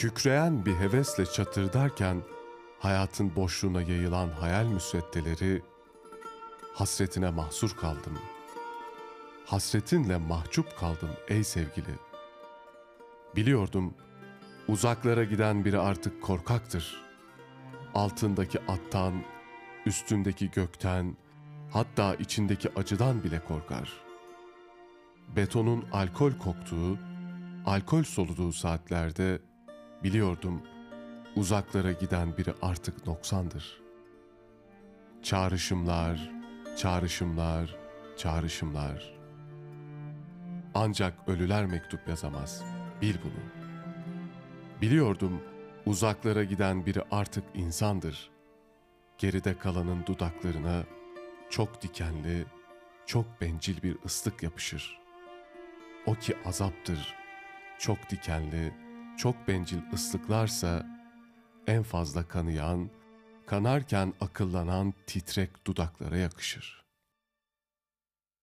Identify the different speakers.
Speaker 1: Kükreyen bir hevesle çatırdarken hayatın boşluğuna yayılan hayal müsveddeleri hasretine mahsur kaldım. Hasretinle mahcup kaldım ey sevgili. Biliyordum uzaklara giden biri artık korkaktır. Altındaki attan, üstündeki gökten, hatta içindeki acıdan bile korkar. Betonun alkol koktuğu, alkol soluduğu saatlerde biliyordum uzaklara giden biri artık noksandır. Çağrışımlar, çağrışımlar, çağrışımlar. Ancak ölüler mektup yazamaz. Bil bunu. Biliyordum uzaklara giden biri artık insandır. Geride kalanın dudaklarına çok dikenli, çok bencil bir ıslık yapışır. O ki azaptır. Çok dikenli, çok bencil ıslıklarsa en fazla kanayan, kanarken akıllanan titrek dudaklara yakışır.